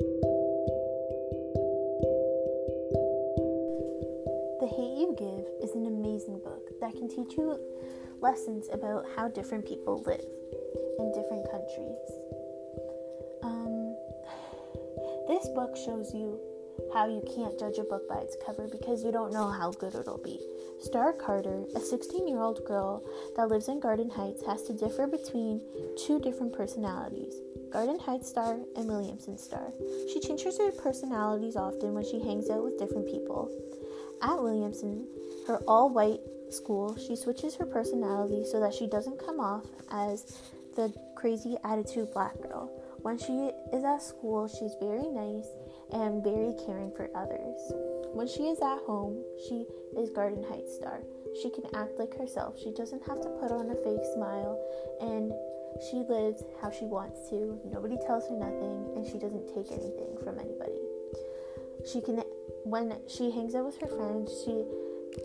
The Hate You Give is an amazing book that can teach you lessons about how different people live in different countries. Um, this book shows you how you can't judge a book by its cover because you don't know how good it'll be. Starr Carter, a 16 year old girl that lives in Garden Heights, has to differ between two different personalities Garden Heights Starr and Williamson Starr. She changes her personalities often when she hangs out with different people. At Williamson, her all white school, she switches her personality so that she doesn't come off as the crazy attitude black girl. When she is at school, she's very nice and very caring for others. When she is at home, she is Garden Heights Starr. She can act like herself. She doesn't have to put on a fake smile and she lives how she wants to. Nobody tells her nothing and she doesn't take anything from anybody. She can when she hangs out with her friends, she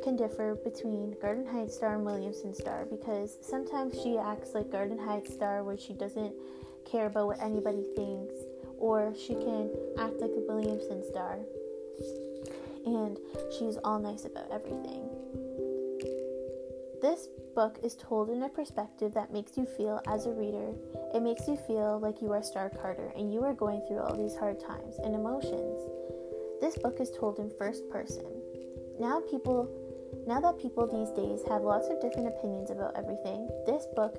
can differ between Garden Heights Starr and Williamson Starr because sometimes she acts like Garden Heights Starr where she doesn't care about what anybody thinks or she can act like a Williamson Starr and she's all nice about everything. This book is told in a perspective that makes you feel, as a reader, it makes you feel like you are Starr Carter and you are going through all these hard times and emotions. This book is told in first person. Now people now that people these days have lots of different opinions about everything, this book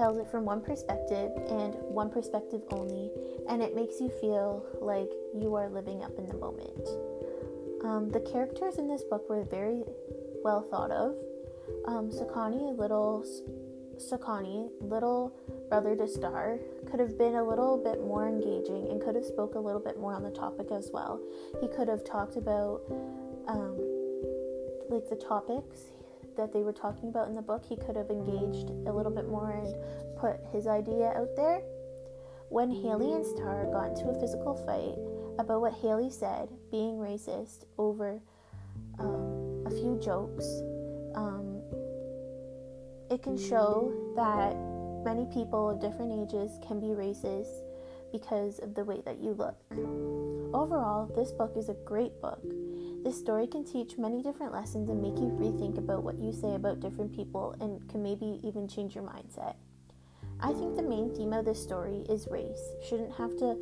tells it from one perspective and one perspective only, and it makes you feel like you are living up in the moment. Um, the characters in this book were very well thought of. Um, Sekani, little Sekani, little brother to Starr, could have been a little bit more engaging and could have spoke a little bit more on the topic as well. He could have talked about um, like the topics that they were talking about in the book. He could have engaged a little bit more and put his idea out there. When Hailey and Starr got into a physical fight about what Hailey said, being racist over um, a few jokes, um, it can show that many people of different ages can be racist because of the way that you look. Overall, this book is a great book. This story can teach many different lessons and make you rethink about what you say about different people and can maybe even change your mindset. I think the main theme of this story is race. Shouldn't have to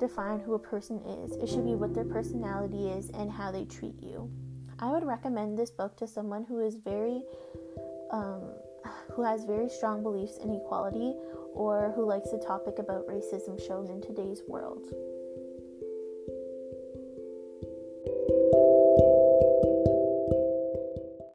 define who a person is. It should be what their personality is and how they treat you. I would recommend this book to someone who is very um, who has very strong beliefs in equality or who likes the topic about racism shown in today's world.